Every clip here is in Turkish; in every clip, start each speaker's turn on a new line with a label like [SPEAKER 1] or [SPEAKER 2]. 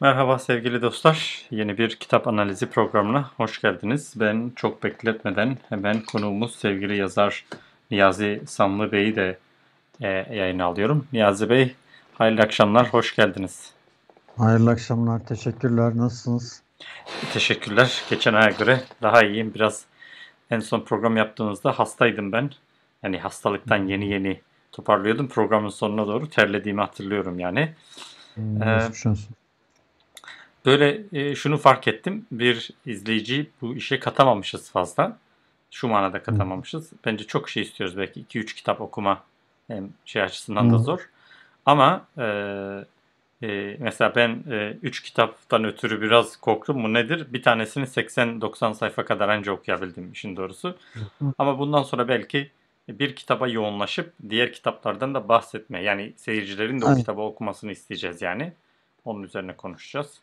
[SPEAKER 1] Merhaba sevgili dostlar. Yeni bir kitap analizi programına hoş geldiniz. Ben çok bekletmeden hemen konuğumuz sevgili yazar Niyazi Samlı Bey'i de e, yayına alıyorum. Niyazi Bey, hayırlı akşamlar, hoş geldiniz.
[SPEAKER 2] Hayırlı akşamlar, teşekkürler. Nasılsınız?
[SPEAKER 1] Teşekkürler. Geçen aya göre daha iyiyim. Biraz en son program yaptığınızda hastaydım ben. Yani hastalıktan yeni yeni toparlıyordum. Programın sonuna doğru terlediğimi hatırlıyorum yani.
[SPEAKER 2] Hmm,
[SPEAKER 1] Ee. Böyle e, şunu fark ettim. Bir izleyici bu işe katamamışız fazla. Şu manada katamamışız. Bence çok şey istiyoruz. Belki 2-3 kitap okuma hem şey açısından da
[SPEAKER 2] Hı.
[SPEAKER 1] zor. Ama e, e, mesela ben 3 kitaptan ötürü biraz korktum mu nedir? Bir tanesini 80-90 sayfa kadar önce okuyabildim işin doğrusu. Ama bundan sonra belki bir kitaba yoğunlaşıp diğer kitaplardan da bahsetme. Yani seyircilerin de o
[SPEAKER 2] Aynen.
[SPEAKER 1] kitabı okumasını isteyeceğiz yani. Onun üzerine konuşacağız.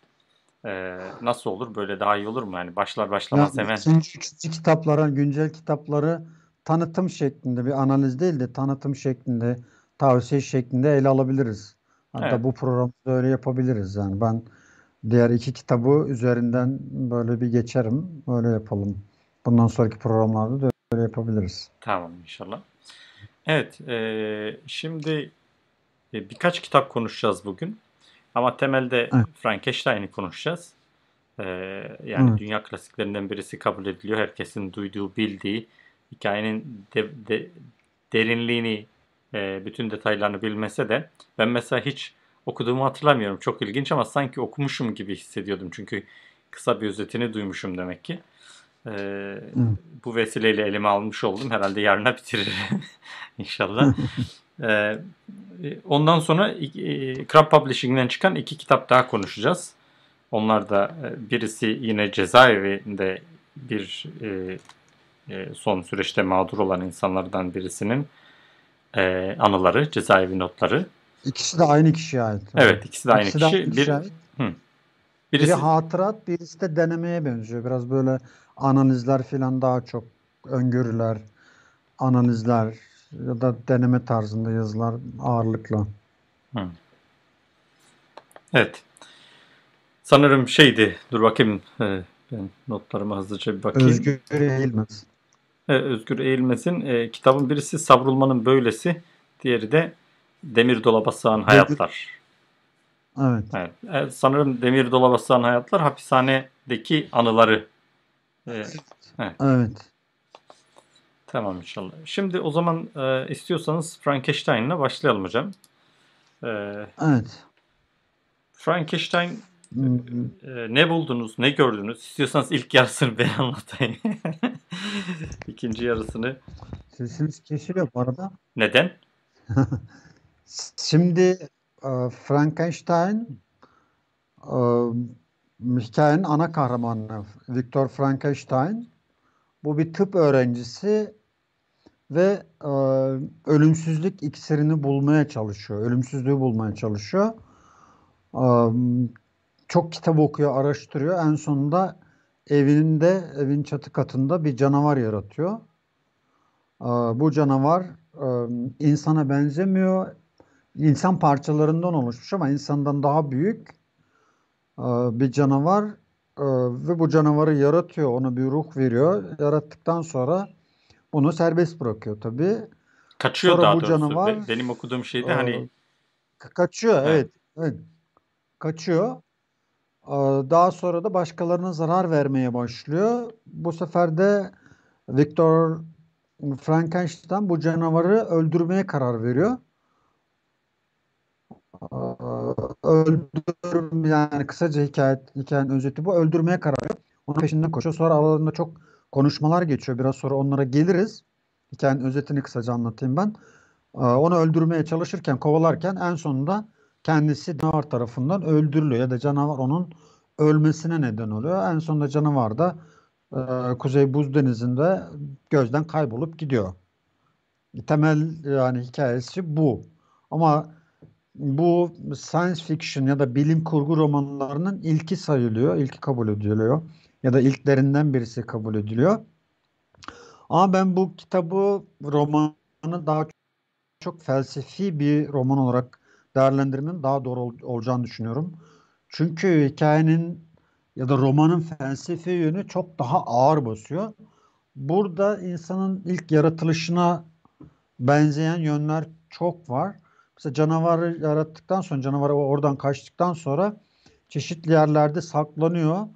[SPEAKER 1] Ee, nasıl olur? Böyle daha iyi olur mu? Yani başlar
[SPEAKER 2] Ya,
[SPEAKER 1] başlamaz hemen.
[SPEAKER 2] ikinci, üçüncü kitaplara, güncel kitapları tanıtım şeklinde, bir analiz değil de tanıtım şeklinde, tavsiye şeklinde ele alabiliriz. Hatta
[SPEAKER 1] Evet.
[SPEAKER 2] bu programda öyle yapabiliriz. Yani ben diğer iki kitabı üzerinden böyle bir geçerim. Öyle yapalım. Bundan sonraki programlarda da öyle yapabiliriz.
[SPEAKER 1] Tamam inşallah. Evet, e, şimdi e, birkaç kitap konuşacağız bugün. Ama temelde
[SPEAKER 2] Evet.
[SPEAKER 1] Frankenstein'i konuşacağız. E, yani
[SPEAKER 2] Evet.
[SPEAKER 1] dünya klasiklerinden birisi kabul ediliyor. Herkesin duyduğu, bildiği, hikayenin de- de- derinliğini, e, bütün detaylarını bilmese de ben mesela hiç okuduğumu hatırlamıyorum. Çok ilginç ama sanki okumuşum gibi hissediyordum. Çünkü kısa bir özetini duymuşum demek ki. E,
[SPEAKER 2] Evet.
[SPEAKER 1] bu vesileyle elime almış oldum. Herhalde yarına bitiririm inşallah. Ee, ondan sonra e, Crab Publishing'den çıkan iki kitap daha konuşacağız. Onlar da e, birisi yine cezaevinde bir e, e, son süreçte mağdur olan insanlardan birisinin e, anıları, cezaevi notları.
[SPEAKER 2] İkisi de aynı kişiye ait.
[SPEAKER 1] Evet, ikisi de aynı
[SPEAKER 2] İkisi de
[SPEAKER 1] kişi.
[SPEAKER 2] aynı
[SPEAKER 1] Bir,
[SPEAKER 2] kişiye ait. Biri
[SPEAKER 1] birisi
[SPEAKER 2] hatırat, birisi de denemeye benziyor. Biraz böyle analizler falan daha çok öngörüler, analizler ya da deneme tarzında yazılar ağırlıklı.
[SPEAKER 1] Hı. Evet. Sanırım şeydi. Dur bakayım. e, ben notlarıma hızlıca bir bakayım.
[SPEAKER 2] Özgür Eğilmez.
[SPEAKER 1] E, Özgür Eğilmez'in e, kitabın birisi Savrulmanın Böylesi, diğeri de Demir Dolaba Sığan Hayatlar.
[SPEAKER 2] Evet.
[SPEAKER 1] Evet. E, sanırım Demir Dolaba Sığan Hayatlar hapishanedeki anıları. E,
[SPEAKER 2] Evet.
[SPEAKER 1] tamam inşallah. Şimdi o zaman e, istiyorsanız Frankenstein'la başlayalım hocam. E,
[SPEAKER 2] Evet.
[SPEAKER 1] Frankenstein e, ne buldunuz, ne gördünüz? İstiyorsanız ilk yarısını ben anlatayım. İkinci yarısını
[SPEAKER 2] Sesiniz kesiliyor bu arada.
[SPEAKER 1] neden?
[SPEAKER 2] Şimdi e, Frankenstein e, hikayenin ana kahramanı Viktor Frankenstein. Bu bir tıp öğrencisi ve e, ölümsüzlük iksirini bulmaya çalışıyor. Ölümsüzlüğü bulmaya çalışıyor. E, çok kitap okuyor, araştırıyor. En sonunda evinde, evin çatı katında bir canavar yaratıyor. E, bu canavar e, insana benzemiyor. İnsan parçalarından oluşmuş ama insandan daha büyük bir canavar e, ve bu canavarı yaratıyor, ona bir ruh veriyor. Yarattıktan sonra bunu serbest bırakıyor tabii.
[SPEAKER 1] Kaçıyor
[SPEAKER 2] Sonra
[SPEAKER 1] daha
[SPEAKER 2] bu
[SPEAKER 1] doğrusu.
[SPEAKER 2] canavar
[SPEAKER 1] Be- Benim okuduğum şeyde
[SPEAKER 2] e,
[SPEAKER 1] hani
[SPEAKER 2] ka- kaçıyor,
[SPEAKER 1] Evet.
[SPEAKER 2] evet, evet, kaçıyor. E, Daha sonra da başkalarına zarar vermeye başlıyor. Bu sefer de Viktor Frankenstein bu canavarı öldürmeye karar veriyor. Öldür yani kısaca hikaye hikayenin özeti bu. Öldürmeye karar. Onun peşinden koşuyor. Sonra aralarında çok konuşmalar geçiyor. Biraz sonra onlara geliriz. Hikayenin özetini kısaca anlatayım ben. Onu öldürmeye çalışırken, kovalarken en sonunda kendisi canavar tarafından öldürülüyor ya da canavar onun ölmesine neden oluyor. En sonunda canavar da e, Kuzey Buz Denizi'nde gözden kaybolup gidiyor. Temel yani hikayesi bu. Ama bu science fiction ya da bilim kurgu romanlarının ilki sayılıyor, ilki kabul ediliyor ya da ilklerinden birisi kabul ediliyor. Ama ben bu kitabı, romanı daha çok felsefi bir roman olarak değerlendirmenin daha doğru ol- olacağını düşünüyorum. Çünkü hikayenin ya da romanın felsefi yönü çok daha ağır basıyor. Burada insanın ilk yaratılışına benzeyen yönler çok var. Mesela canavarı yarattıktan sonra, canavarı oradan kaçtıktan sonra çeşitli yerlerde saklanıyor.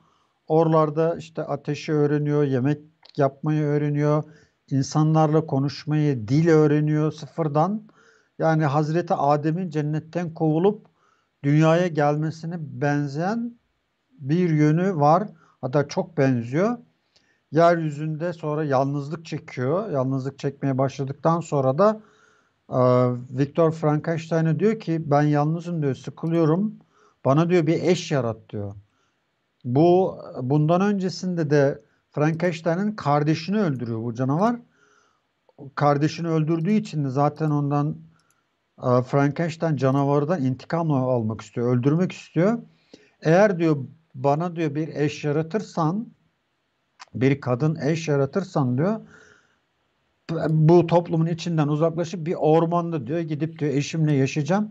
[SPEAKER 2] Oralarda işte ateşi öğreniyor, yemek yapmayı öğreniyor, insanlarla konuşmayı, dil öğreniyor sıfırdan. Yani Hazreti Adem'in cennetten kovulup dünyaya gelmesine benzeyen bir yönü var. Hatta çok benziyor. Yeryüzünde sonra yalnızlık çekiyor. Yalnızlık çekmeye başladıktan sonra da Viktor Frankenstein'a diyor ki ben yalnızım diyor, sıkılıyorum. Bana diyor bir eş yarat diyor. Bu bundan öncesinde de Frankenstein'in kardeşini öldürüyor bu canavar. Kardeşini öldürdüğü için de zaten ondan Frankenstein canavardan intikam almak istiyor, öldürmek istiyor. Eğer diyor bana diyor bir eş yaratırsan, bir kadın eş yaratırsan diyor, bu toplumun içinden uzaklaşıp bir ormanda diyor gidip diyor eşimle yaşayacağım.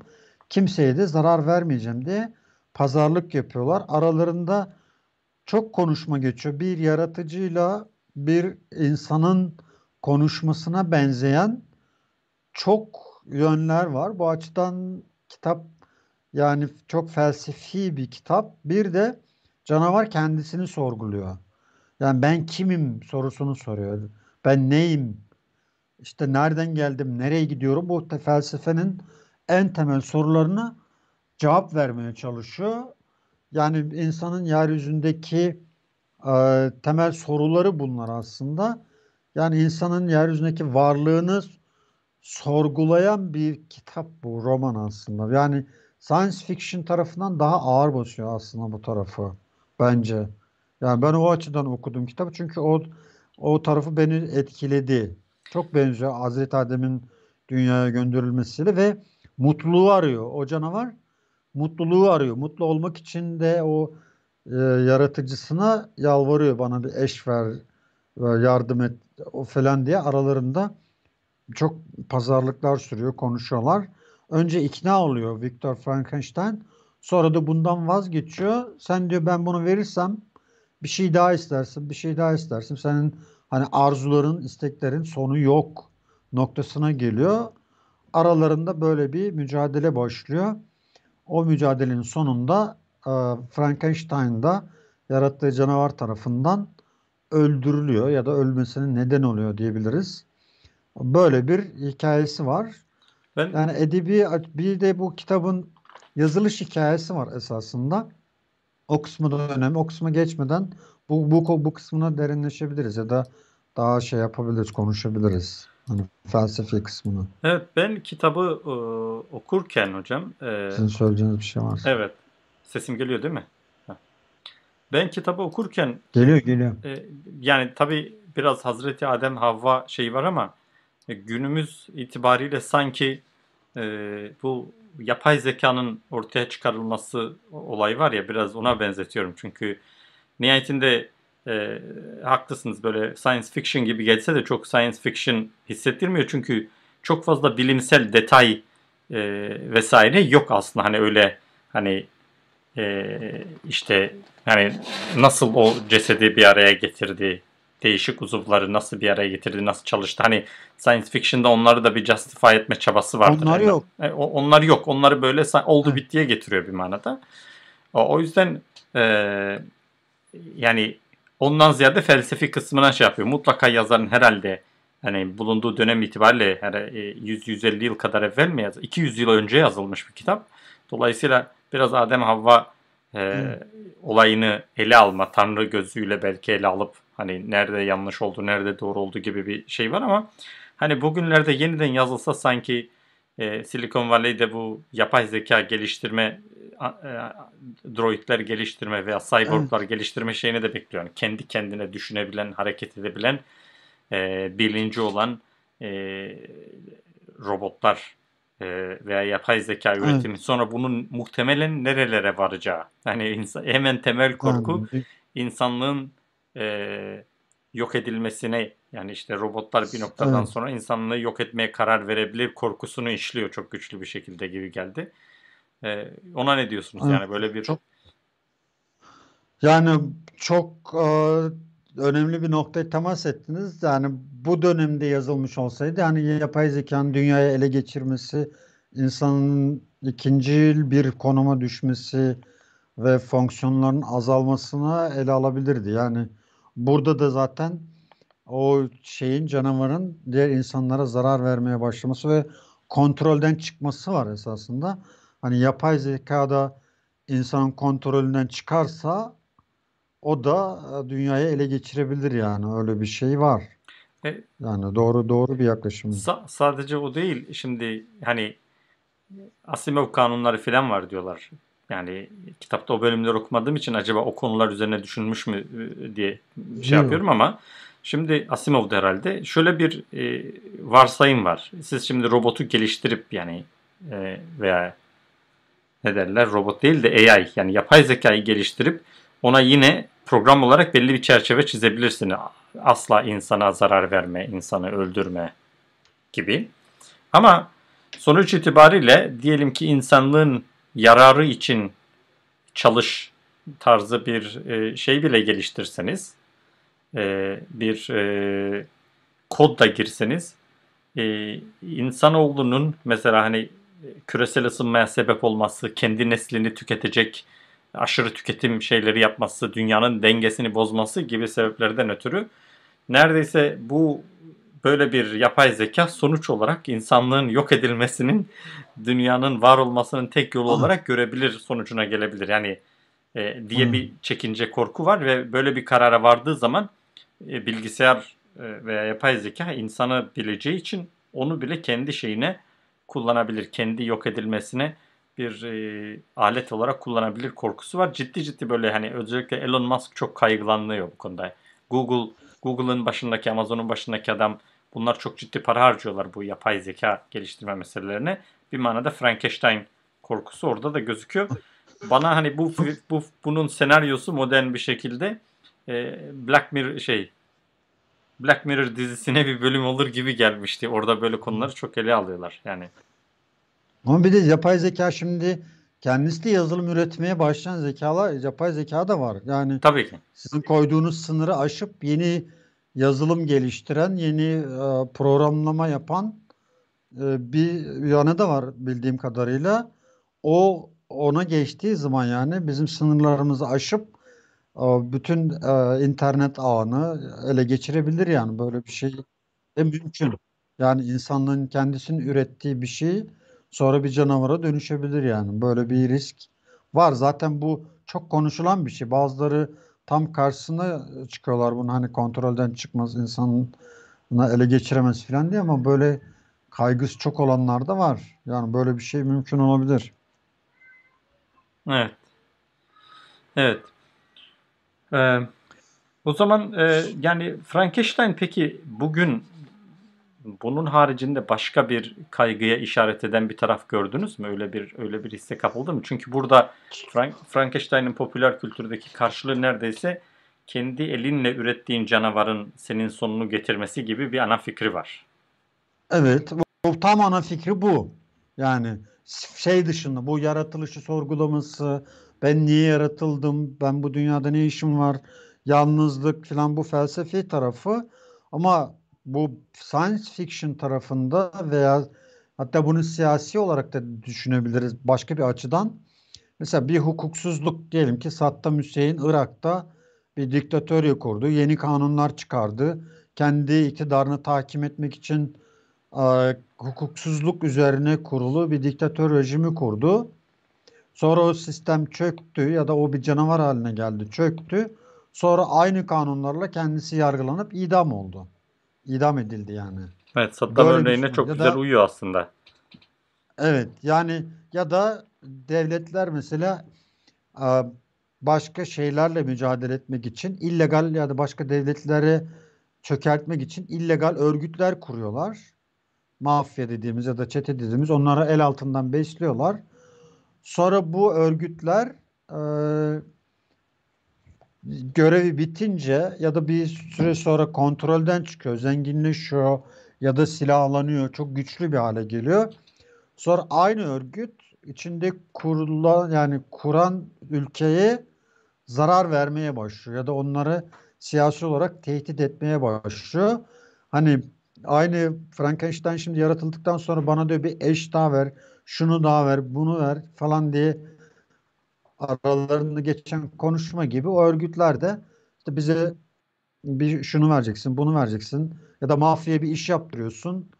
[SPEAKER 2] Kimseye de zarar vermeyeceğim diye pazarlık yapıyorlar. Aralarında çok konuşma geçiyor. Bir yaratıcıyla bir insanın konuşmasına benzeyen çok yönler var. Bu açıdan kitap yani çok felsefi bir kitap. Bir de canavar kendisini sorguluyor. Yani ben kimim sorusunu soruyor. Ben neyim? İşte nereden geldim? Nereye gidiyorum? Bu felsefenin en temel sorularına cevap vermeye çalışıyor. Yani insanın yeryüzündeki e, temel soruları bunlar aslında. Yani insanın yeryüzündeki varlığını sorgulayan bir kitap bu roman aslında. Yani science fiction tarafından daha ağır basıyor aslında bu tarafı bence. Yani ben o açıdan okudum kitabı çünkü o o tarafı beni etkiledi. Çok benziyor Hazreti Adem'in dünyaya gönderilmesiyle ve mutluluğu arıyor. O canavar mutluluğu arıyor. Mutlu olmak için de o e, yaratıcısına yalvarıyor bana bir eş ver, yardım et o falan diye aralarında çok pazarlıklar sürüyor, konuşuyorlar. Önce ikna oluyor Viktor Frankenstein. Sonra da bundan vazgeçiyor. Sen diyor ben bunu verirsem bir şey daha istersin, bir şey daha istersin. Senin hani arzuların, isteklerin sonu yok noktasına geliyor. Aralarında böyle bir mücadele başlıyor. O mücadelenin sonunda e, Frankenstein da yarattığı canavar tarafından öldürülüyor ya da ölmesine neden oluyor diyebiliriz. Böyle bir hikayesi var. Ben... Yani edebi bir de bu kitabın yazılış hikayesi var esasında. O kısmı da önemli. O kısmı geçmeden bu, bu, bu kısmına derinleşebiliriz ya da daha şey yapabiliriz, konuşabiliriz. Hani felsefi kısmını.
[SPEAKER 1] Evet ben kitabı e, okurken hocam.
[SPEAKER 2] E, Sizin söyleyeceğiniz bir şey var.
[SPEAKER 1] Evet. Sesim geliyor değil mi? Ben kitabı okurken
[SPEAKER 2] geliyor geliyor.
[SPEAKER 1] E, yani tabi biraz Hazreti Adem Havva şeyi var ama e, günümüz itibariyle sanki e, bu yapay zekanın ortaya çıkarılması olayı var ya biraz ona benzetiyorum. Çünkü nihayetinde e, haklısınız böyle science fiction gibi gelse de çok science fiction hissettirmiyor. Çünkü çok fazla bilimsel detay e, vesaire yok aslında. Hani öyle hani e, işte hani nasıl o cesedi bir araya getirdi değişik uzuvları nasıl bir araya getirdi, nasıl çalıştı. Hani science fiction'da onları da bir justify etme çabası vardır.
[SPEAKER 2] Onlar yani. yok.
[SPEAKER 1] E, onlar yok. Onları böyle oldu evet. bittiye getiriyor bir manada. O, o yüzden e, yani ondan ziyade felsefi kısmına şey yapıyor. Mutlaka yazarın herhalde hani bulunduğu dönem itibariyle 100-150 e, yıl kadar evvel mi yazdı? 200 yıl önce yazılmış bir kitap. Dolayısıyla biraz Adem Havva e, olayını ele alma, Tanrı gözüyle belki ele alıp hani nerede yanlış oldu, nerede doğru oldu gibi bir şey var ama hani bugünlerde yeniden yazılsa sanki e, Silicon Valley'de bu yapay zeka geliştirme, e, droidler geliştirme veya cyborglar evet. geliştirme şeyini de bekliyor. Yani kendi kendine düşünebilen, hareket edebilen, e, bilinci olan e, robotlar e, veya yapay zeka üretimi evet. sonra bunun muhtemelen nerelere varacağı. Hani insan, hemen temel korku yani. insanlığın e, yok edilmesine yani işte robotlar bir noktadan evet. sonra insanlığı yok etmeye karar verebilir korkusunu işliyor çok güçlü bir şekilde gibi geldi. E, ona ne diyorsunuz? Evet. Yani böyle bir çok
[SPEAKER 2] Yani çok e, önemli bir noktaya temas ettiniz. Yani bu dönemde yazılmış olsaydı yani yapay zekanın dünyayı ele geçirmesi, insanın ikincil bir konuma düşmesi ve fonksiyonların azalmasına ele alabilirdi. Yani burada da zaten o şeyin canavarın diğer insanlara zarar vermeye başlaması ve kontrolden çıkması var esasında. Hani yapay zekada insanın kontrolünden çıkarsa o da e, dünyayı ele geçirebilir yani öyle bir şey var.
[SPEAKER 1] E,
[SPEAKER 2] Yani doğru doğru bir yaklaşım.
[SPEAKER 1] sa- sadece o değil. Şimdi hani Asimov kanunları falan var diyorlar. Yani kitapta o bölümleri okumadığım için acaba o konular üzerine düşünmüş mü e, diye şey
[SPEAKER 2] Yok.
[SPEAKER 1] yapıyorum ama şimdi Asimov'da herhalde şöyle bir e, varsayım var. Siz şimdi robotu geliştirip yani e, veya ne derler robot değil de AI yani yapay zekayı geliştirip ona yine program olarak belli bir çerçeve çizebilirsiniz. Asla insana zarar verme, insanı öldürme gibi. Ama sonuç itibariyle diyelim ki insanlığın yararı için çalış tarzı bir e, şey bile geliştirseniz, e, bir e, kod da girseniz, insanoğlunun mesela hani küresel ısınmaya sebep olması, kendi neslini tüketecek aşırı tüketim şeyleri yapması, dünyanın dengesini bozması gibi sebeplerden ötürü neredeyse bu böyle bir yapay zeka sonuç olarak insanlığın yok edilmesinin dünyanın var olmasının tek yolu olarak görebilir sonucuna gelebilir. Yani e, diye
[SPEAKER 2] Hmm.
[SPEAKER 1] bir çekince korku var ve böyle bir karara vardığı zaman e, bilgisayar e, veya yapay zeka insanı bileceği için onu bile kendi şeyine kullanabilir. Kendi yok edilmesine bir e, alet olarak kullanabilir korkusu var. Ciddi ciddi böyle hani özellikle Elon Musk çok kaygılanıyor bu konuda. Google Google'ın başındaki, Amazon'un başındaki adam bunlar çok ciddi para harcıyorlar bu yapay zeka geliştirme meselelerine. Bir manada Frankenstein korkusu orada da gözüküyor. Bana hani bu bu bunun senaryosu modern bir şekilde e, Black Mirror şey Black Mirror dizisine bir bölüm olur gibi gelmişti. Orada böyle konuları çok ele alıyorlar. Yani
[SPEAKER 2] Ama bir de yapay zeka şimdi kendisi de yazılım üretmeye başlayan zekalar, yapay zeka da var. Yani
[SPEAKER 1] tabii ki.
[SPEAKER 2] sizin koyduğunuz sınırı aşıp yeni yazılım geliştiren, yeni e, programlama yapan e, bir yanı da var bildiğim kadarıyla. O ona geçtiği zaman yani bizim sınırlarımızı aşıp e, bütün e, internet ağını ele geçirebilir yani böyle bir şey de mümkün. Yani insanlığın kendisinin ürettiği bir şey sonra bir canavara dönüşebilir yani. Böyle bir risk var. Zaten bu çok konuşulan bir şey. Bazıları tam karşısına çıkıyorlar bunu hani kontrolden çıkmaz insanın ele geçiremez falan diye ama böyle kaygısı çok olanlar da var. Yani böyle bir şey mümkün olabilir.
[SPEAKER 1] Evet. Evet. Ee, o zaman e, yani Frankenstein peki bugün bunun haricinde başka bir kaygıya işaret eden bir taraf gördünüz mü? Öyle bir öyle bir hisse kapıldı mı? Çünkü burada Frank, Frankenstein'in popüler kültürdeki karşılığı neredeyse kendi elinle ürettiğin canavarın senin sonunu getirmesi gibi bir ana fikri var.
[SPEAKER 2] Evet, bu tam ana fikri bu. Yani şey dışında bu yaratılışı sorgulaması, ben niye yaratıldım, ben bu dünyada ne işim var, yalnızlık falan bu felsefi tarafı ama bu science fiction tarafında veya hatta bunu siyasi olarak da düşünebiliriz başka bir açıdan. Mesela bir hukuksuzluk diyelim ki Saddam Hüseyin Irak'ta bir diktatörü kurdu, yeni kanunlar çıkardı, kendi iktidarını tahkim etmek için e, hukuksuzluk üzerine kurulu bir diktatör rejimi kurdu. Sonra o sistem çöktü ya da o bir canavar haline geldi, çöktü. Sonra aynı kanunlarla kendisi yargılanıp idam oldu. İdam edildi yani.
[SPEAKER 1] Evet, Saddam
[SPEAKER 2] Böyle
[SPEAKER 1] örneğine çok
[SPEAKER 2] Ya
[SPEAKER 1] güzel
[SPEAKER 2] da-
[SPEAKER 1] uyuyor aslında.
[SPEAKER 2] Evet yani ya da devletler mesela e, başka şeylerle mücadele etmek için illegal ya da başka devletleri çökertmek için illegal örgütler kuruyorlar. Mafya dediğimiz ya da çete dediğimiz onlara el altından besliyorlar. Sonra bu örgütler e, görevi bitince ya da bir süre sonra kontrolden çıkıyor, zenginleşiyor ya da silahlanıyor, çok güçlü bir hale geliyor. Sonra aynı örgüt içinde kurulan yani kuran ülkeye zarar vermeye başlıyor ya da onları siyasi olarak tehdit etmeye başlıyor. Hani aynı Frankenstein şimdi yaratıldıktan sonra bana diyor bir eş daha ver, şunu daha ver, bunu ver falan diye aralarında geçen konuşma gibi o örgütler de işte bize bir şunu vereceksin, bunu vereceksin ya da mafyaya bir iş yaptırıyorsun.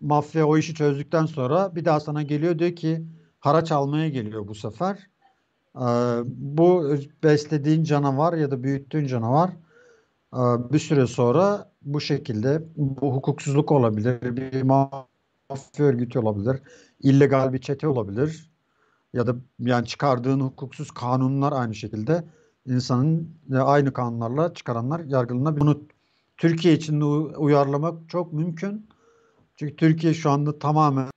[SPEAKER 2] Mafya o işi çözdükten sonra bir daha sana geliyor diyor ki haraç almaya geliyor bu sefer. Ee, bu beslediğin canavar ya da büyüttüğün canavar e, bir süre sonra bu şekilde bu hukuksuzluk olabilir, bir mafya örgütü olabilir, illegal bir çete olabilir ya da yani çıkardığın hukuksuz kanunlar aynı şekilde insanın aynı kanunlarla çıkaranlar yargılanabilir. Bunu Türkiye için uyarlamak çok mümkün. Çünkü Türkiye şu anda tamamen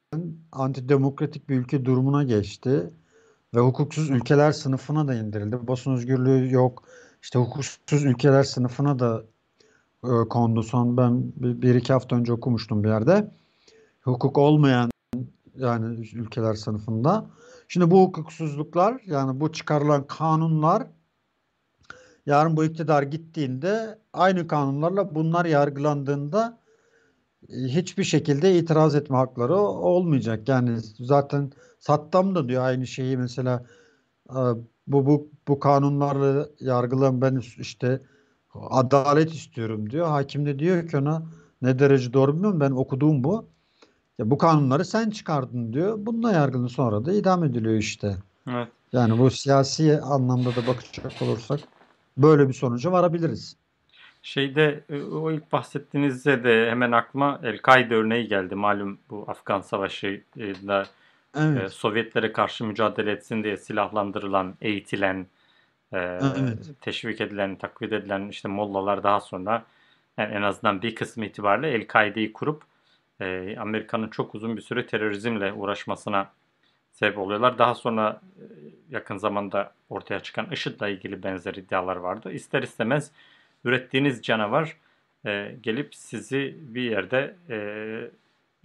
[SPEAKER 2] antidemokratik bir ülke durumuna geçti ve hukuksuz ülkeler sınıfına da indirildi. Basın özgürlüğü yok. İşte hukuksuz ülkeler sınıfına da e, kondu. Son ben bir, bir iki hafta önce okumuştum bir yerde. Hukuk olmayan yani ülkeler sınıfında. Şimdi bu hukuksuzluklar yani bu çıkarılan kanunlar yarın bu iktidar gittiğinde aynı kanunlarla bunlar yargılandığında e, hiçbir şekilde itiraz etme hakları olmayacak. Yani zaten Sattam da diyor aynı şeyi mesela e, bu bu bu kanunlarla yargılan ben işte adalet istiyorum diyor. Hakim de diyor ki ona ne derece doğru bilmiyorum ben okuduğum bu. Ya bu kanunları sen çıkardın diyor. Bununla yargılanıyor sonra da idam ediliyor işte.
[SPEAKER 1] Evet.
[SPEAKER 2] Yani bu siyasi anlamda da bakacak olursak böyle bir sonuca varabiliriz.
[SPEAKER 1] Şeyde e, o ilk bahsettiğinizde de hemen aklıma El-Kaide örneği geldi. Malum bu Afgan Savaşı'da evet. e, Sovyetlere karşı mücadele etsin diye silahlandırılan, eğitilen, e, evet. teşvik edilen, takviye edilen işte mollalar daha sonra yani en azından bir kısmı itibariyle El-Kaide'yi kurup e, Amerika'nın çok uzun bir süre terörizmle uğraşmasına sebep oluyorlar. Daha sonra e, yakın zamanda ortaya çıkan IŞİD'le ilgili benzer iddialar vardı. İster istemez ürettiğiniz canavar e, gelip sizi bir yerde e,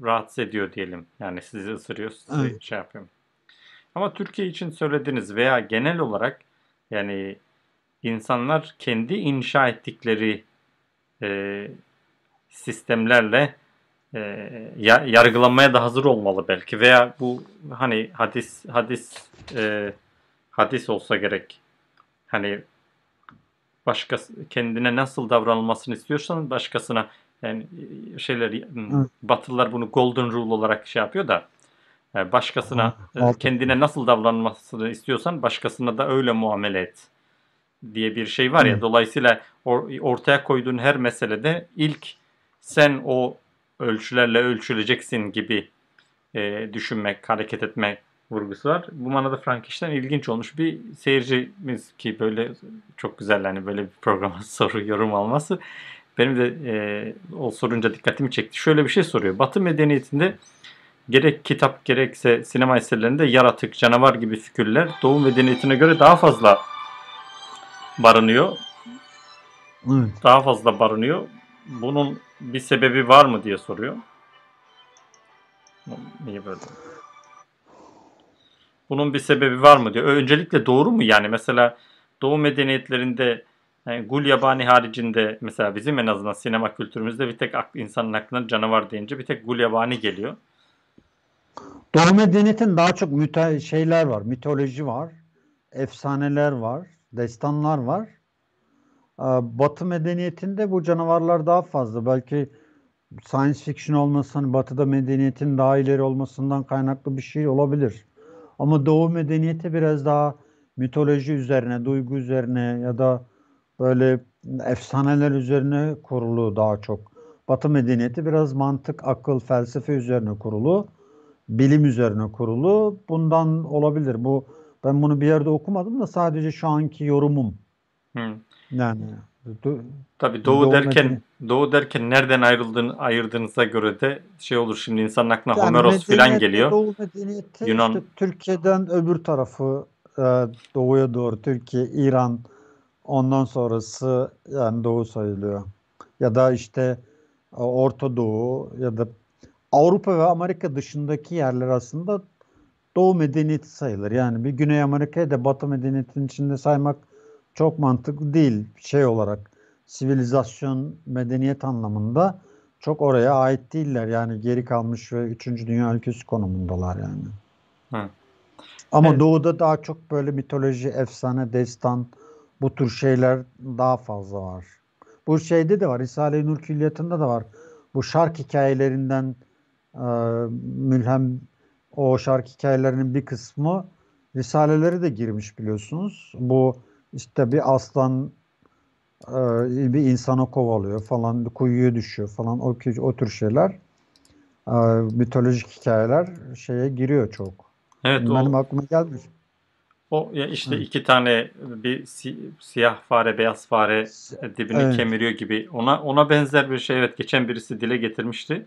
[SPEAKER 1] rahatsız ediyor diyelim. Yani sizi ısırıyor, sizi evet. şey yapıyor. Ama Türkiye için söylediğiniz veya genel olarak yani insanlar kendi inşa ettikleri e, sistemlerle e, yargılanmaya da hazır olmalı belki veya bu hani hadis hadis e, hadis olsa gerek hani başka kendine nasıl davranılmasını istiyorsan başkasına yani şeyler evet. Batılılar bunu golden rule olarak şey yapıyor da e, başkasına evet. kendine nasıl davranmasını istiyorsan başkasına da öyle muamele et diye bir şey var ya. Evet. Dolayısıyla or, ortaya koyduğun her meselede ilk sen o ölçülerle ölçüleceksin gibi e, düşünmek, hareket etmek vurgusu var. Bu manada Frankenstein ilginç olmuş bir seyircimiz ki böyle çok güzel hani böyle bir programa soru yorum alması. Benim de e, o sorunca dikkatimi çekti. Şöyle bir şey soruyor. Batı medeniyetinde gerek kitap gerekse sinema eserlerinde yaratık, canavar gibi figürler Doğu medeniyetine göre daha fazla barınıyor. Evet. Daha fazla barınıyor. Bunun bir sebebi var mı diye soruyor. Niye böyle? Bunun bir sebebi var mı diyor. Öncelikle doğru mu yani mesela Doğu medeniyetlerinde yani Gul Yabani haricinde mesela bizim en azından sinema kültürümüzde bir tek insanın aklına canavar deyince bir tek Gul Yabani geliyor.
[SPEAKER 2] Doğu medeniyetin daha çok müte şeyler var. Mitoloji var. Efsaneler var. Destanlar var. Batı medeniyetinde bu canavarlar daha fazla. Belki science fiction olmasın, Batı'da medeniyetin daha ileri olmasından kaynaklı bir şey olabilir. Ama Doğu medeniyeti biraz daha mitoloji üzerine, duygu üzerine ya da böyle efsaneler üzerine kurulu daha çok. Batı medeniyeti biraz mantık, akıl, felsefe üzerine kurulu, bilim üzerine kurulu. Bundan olabilir. Bu ben bunu bir yerde okumadım da sadece şu anki yorumum.
[SPEAKER 1] Hı. Yani do, Tabii doğu, doğu derken medeni... doğu derken nereden ayrıldığını ayırdığınıza göre de şey olur şimdi insanın aklına yani Homeros filan geliyor.
[SPEAKER 2] Doğu medeniyeti Yunan işte Türkiye'den öbür tarafı e, doğuya doğru Türkiye, İran ondan sonrası yani doğu sayılıyor. Ya da işte e, Orta Doğu ya da Avrupa ve Amerika dışındaki yerler aslında Doğu medeniyeti sayılır. Yani bir Güney Amerika'yı da Batı medeniyetinin içinde saymak çok mantıklı değil şey olarak sivilizasyon, medeniyet anlamında çok oraya ait değiller. Yani geri kalmış ve 3. Dünya ülkesi konumundalar yani.
[SPEAKER 1] Hı.
[SPEAKER 2] Ama
[SPEAKER 1] Evet.
[SPEAKER 2] Doğu'da daha çok böyle mitoloji, efsane, destan bu tür şeyler daha fazla var. Bu şeyde de var. Risale-i Nur Külliyatı'nda da var. Bu şark hikayelerinden e, mülhem o şark hikayelerinin bir kısmı risaleleri de girmiş biliyorsunuz. Bu işte bir aslan e, bir insanı kovalıyor falan, bir kuyuya düşüyor falan o, o tür şeyler. E, mitolojik hikayeler şeye giriyor çok.
[SPEAKER 1] Evet o,
[SPEAKER 2] Benim aklıma gelmiş.
[SPEAKER 1] o ya işte
[SPEAKER 2] Hı.
[SPEAKER 1] iki tane bir si- siyah fare beyaz fare dibini
[SPEAKER 2] Evet.
[SPEAKER 1] kemiriyor gibi ona ona benzer bir şey evet geçen birisi dile getirmişti.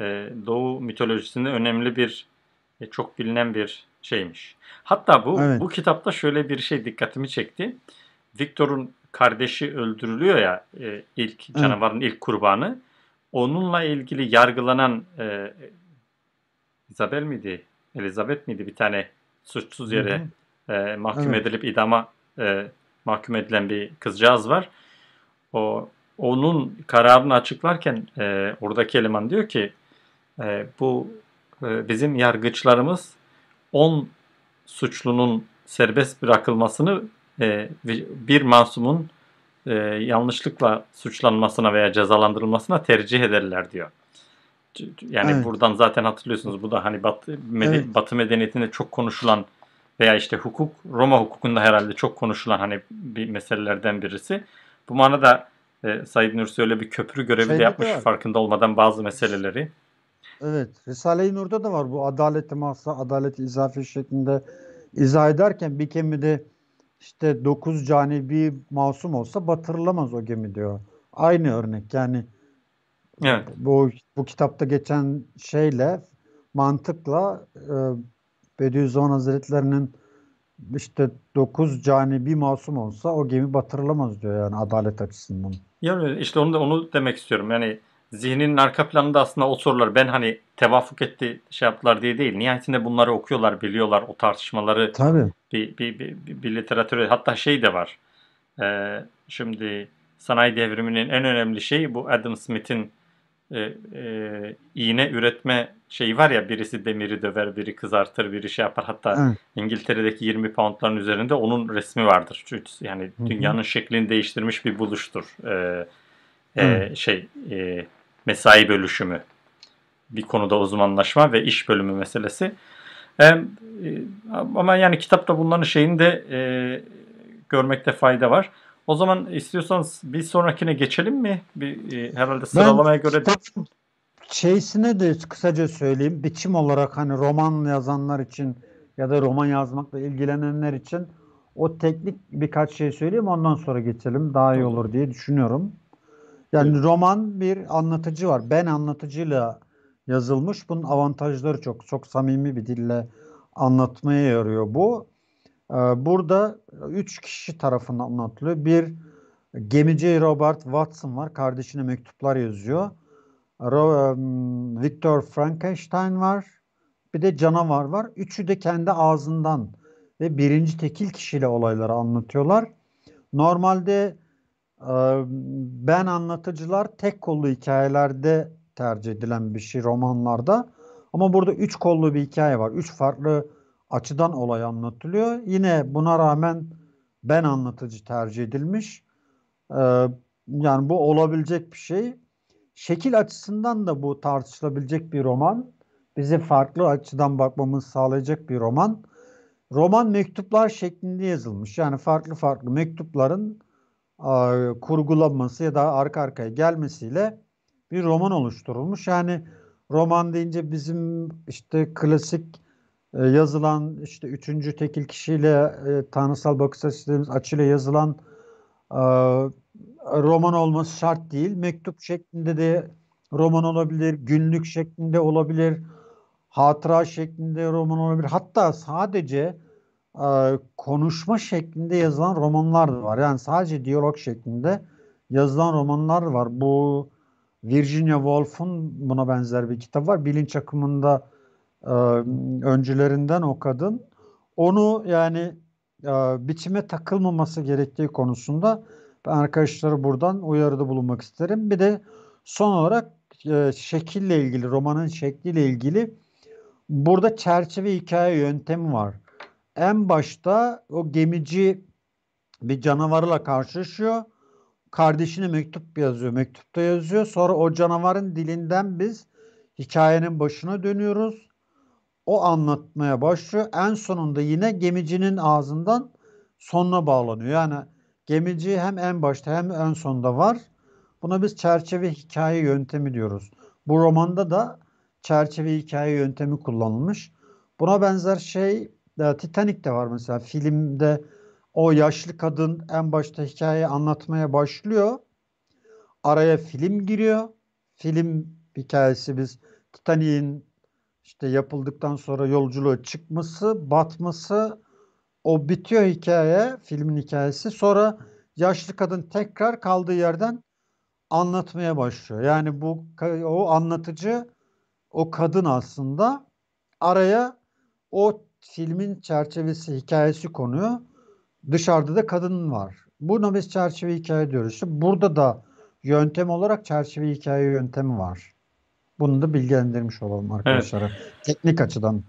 [SPEAKER 1] Ee, Doğu mitolojisinde önemli bir e, çok bilinen bir şeymiş. Hatta bu
[SPEAKER 2] Evet.
[SPEAKER 1] bu kitapta şöyle bir şey dikkatimi çekti. Victor'un kardeşi öldürülüyor ya e, ilk canavarın ilk kurbanı. Onunla ilgili yargılanan e, Isabel miydi? Elizabeth miydi? Bir tane suçsuz yere e, mahkum
[SPEAKER 2] Evet.
[SPEAKER 1] edilip idama e, mahkum edilen bir kızcağız var. O onun kararını açıklarken e, oradaki eleman diyor ki e, bu e, bizim yargıçlarımız 10 suçlunun serbest bırakılmasını e, bir masumun e, yanlışlıkla suçlanmasına veya cezalandırılmasına tercih ederler diyor. Yani
[SPEAKER 2] Evet.
[SPEAKER 1] buradan zaten hatırlıyorsunuz bu da hani Batı, mede-
[SPEAKER 2] Evet.
[SPEAKER 1] Batı medeniyetinde çok konuşulan veya işte hukuk Roma hukukunda herhalde çok konuşulan hani bir meselelerden birisi. Bu manada e, Said Nursi öyle bir köprü görevi
[SPEAKER 2] Şeyde de
[SPEAKER 1] yapmış
[SPEAKER 2] var.
[SPEAKER 1] farkında olmadan bazı meseleleri.
[SPEAKER 2] Evet. Risale-i Nur'da da var bu adaleti mahsa, adaleti izafi şeklinde izah ederken bir gemide işte dokuz cani bir masum olsa batırılamaz o gemi diyor. Aynı örnek yani
[SPEAKER 1] Evet.
[SPEAKER 2] bu bu kitapta geçen şeyle mantıkla e, Bediüzzaman Hazretleri'nin işte dokuz cani bir masum olsa o gemi batırılamaz diyor yani adalet açısından.
[SPEAKER 1] Yani işte onu da onu demek istiyorum. Yani zihninin arka planında aslında o sorular ben hani tevafuk etti şey yaptılar diye değil. Nihayetinde bunları okuyorlar, biliyorlar. O tartışmaları
[SPEAKER 2] Tabii.
[SPEAKER 1] bir, bir, bir, bir, bir literatüre hatta şey de var. Ee, şimdi sanayi devriminin en önemli şeyi bu Adam Smith'in e, e, iğne üretme şeyi var ya birisi demiri döver, biri kızartır, biri şey yapar. Hatta
[SPEAKER 2] Evet.
[SPEAKER 1] İngiltere'deki 20 poundların üzerinde onun resmi vardır. Çünkü yani
[SPEAKER 2] Hı hı.
[SPEAKER 1] dünyanın şeklini değiştirmiş bir buluştur. Ee, e, şey e, mesai bölüşümü bir konuda uzmanlaşma ve iş bölümü meselesi. E, e, ama yani kitapta bunların şeyini de e, görmekte fayda var. O zaman istiyorsanız bir sonrakine geçelim mi? Bir e, herhalde sıralamaya göre
[SPEAKER 2] kitapın şeysine de kısaca söyleyeyim. Biçim olarak hani roman yazanlar için ya da roman yazmakla ilgilenenler için o teknik birkaç şey söyleyeyim ondan sonra geçelim. Daha iyi olur diye düşünüyorum. Yani roman bir anlatıcı var. Ben anlatıcıyla yazılmış. Bunun avantajları çok. Çok samimi bir dille anlatmaya yarıyor bu. Ee, Burada üç kişi tarafından anlatılıyor. Bir gemici Robert Watson var. Kardeşine mektuplar yazıyor. Ro- Victor Frankenstein var. Bir de canavar var. Üçü de kendi ağzından ve birinci tekil kişiyle olayları anlatıyorlar. Normalde ben anlatıcılar tek kollu hikayelerde tercih edilen bir şey romanlarda. Ama burada üç kollu bir hikaye var. Üç farklı açıdan olay anlatılıyor. Yine buna rağmen ben anlatıcı tercih edilmiş. Yani bu olabilecek bir şey. Şekil açısından da bu tartışılabilecek bir roman. Bize farklı açıdan bakmamızı sağlayacak bir roman. Roman mektuplar şeklinde yazılmış. Yani farklı farklı mektupların kurgulanması ya da arka arkaya gelmesiyle bir roman oluşturulmuş. Yani roman deyince bizim işte klasik e, yazılan işte üçüncü tekil kişiyle e, tanrısal bakış açılarımız açıyla yazılan roman olması şart değil. Mektup şeklinde de roman olabilir, günlük şeklinde olabilir, hatıra şeklinde roman olabilir. Hatta sadece e, konuşma şeklinde yazılan romanlar da var. Yani sadece diyalog şeklinde yazılan romanlar var. Bu Virginia Woolf'un buna benzer bir kitap var. Bilinç akımında e, öncülerinden o kadın. Onu yani e, biçime takılmaması gerektiği konusunda ben arkadaşlara buradan uyarıda bulunmak isterim. Bir de son olarak e, şekille ilgili, romanın şekliyle ilgili burada çerçeve hikaye yöntemi var. En başta o gemici bir canavarla karşılaşıyor. Kardeşine mektup yazıyor. Mektupta yazıyor. Sonra o canavarın dilinden biz hikayenin başına dönüyoruz. O anlatmaya başlıyor. En sonunda yine gemicinin ağzından sonuna bağlanıyor. Yani gemici hem en başta hem en sonda var. Buna biz çerçeve hikaye yöntemi diyoruz. Bu romanda da çerçeve hikaye yöntemi kullanılmış. Buna benzer şey e, Titanic'te var mesela filmde o yaşlı kadın en başta hikayeyi anlatmaya başlıyor. Araya film giriyor. Film hikayesi biz Titanic'in işte yapıldıktan sonra yolculuğa çıkması, batması o bitiyor hikaye, filmin hikayesi. Sonra yaşlı kadın tekrar kaldığı yerden anlatmaya başlıyor. Yani bu o anlatıcı o kadın aslında araya o filmin çerçevesi hikayesi konuyor. Dışarıda da kadın var. Buna biz çerçeve hikaye diyoruz. İşte burada da yöntem olarak çerçeve hikaye yöntemi var. Bunu da bilgilendirmiş olalım arkadaşlara. Evet. Teknik açıdan.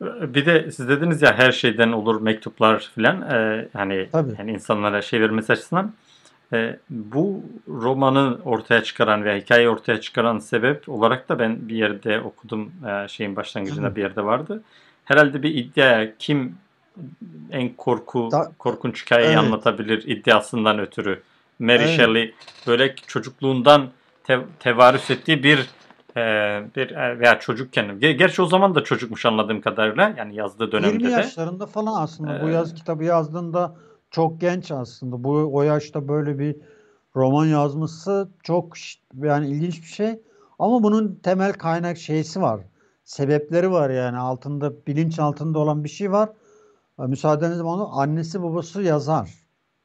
[SPEAKER 1] Bir de siz dediniz ya her şeyden olur mektuplar filan. Ee, hani yani insanlara şey vermesi açısından. E, bu romanı ortaya çıkaran veya hikayeyi ortaya çıkaran sebep olarak da ben bir yerde okudum. E, şeyin başlangıcında bir yerde vardı. Herhalde bir iddia kim en korku da, korkunç hikayeyi evet. anlatabilir iddiasından ötürü. Mary evet. Shelley böyle çocukluğundan te, tevarüs ettiği bir e, bir e, veya çocukken gerçi o zaman da çocukmuş anladığım kadarıyla yani yazdığı dönemde 20
[SPEAKER 2] de. 20 yaşlarında falan aslında ee, bu yaz kitabı yazdığında çok genç aslında. Bu o yaşta böyle bir roman yazması çok yani ilginç bir şey. Ama bunun temel kaynak şeysi var. Sebepleri var yani altında bilinç altında olan bir şey var. Müsaadenizle onu annesi babası yazar.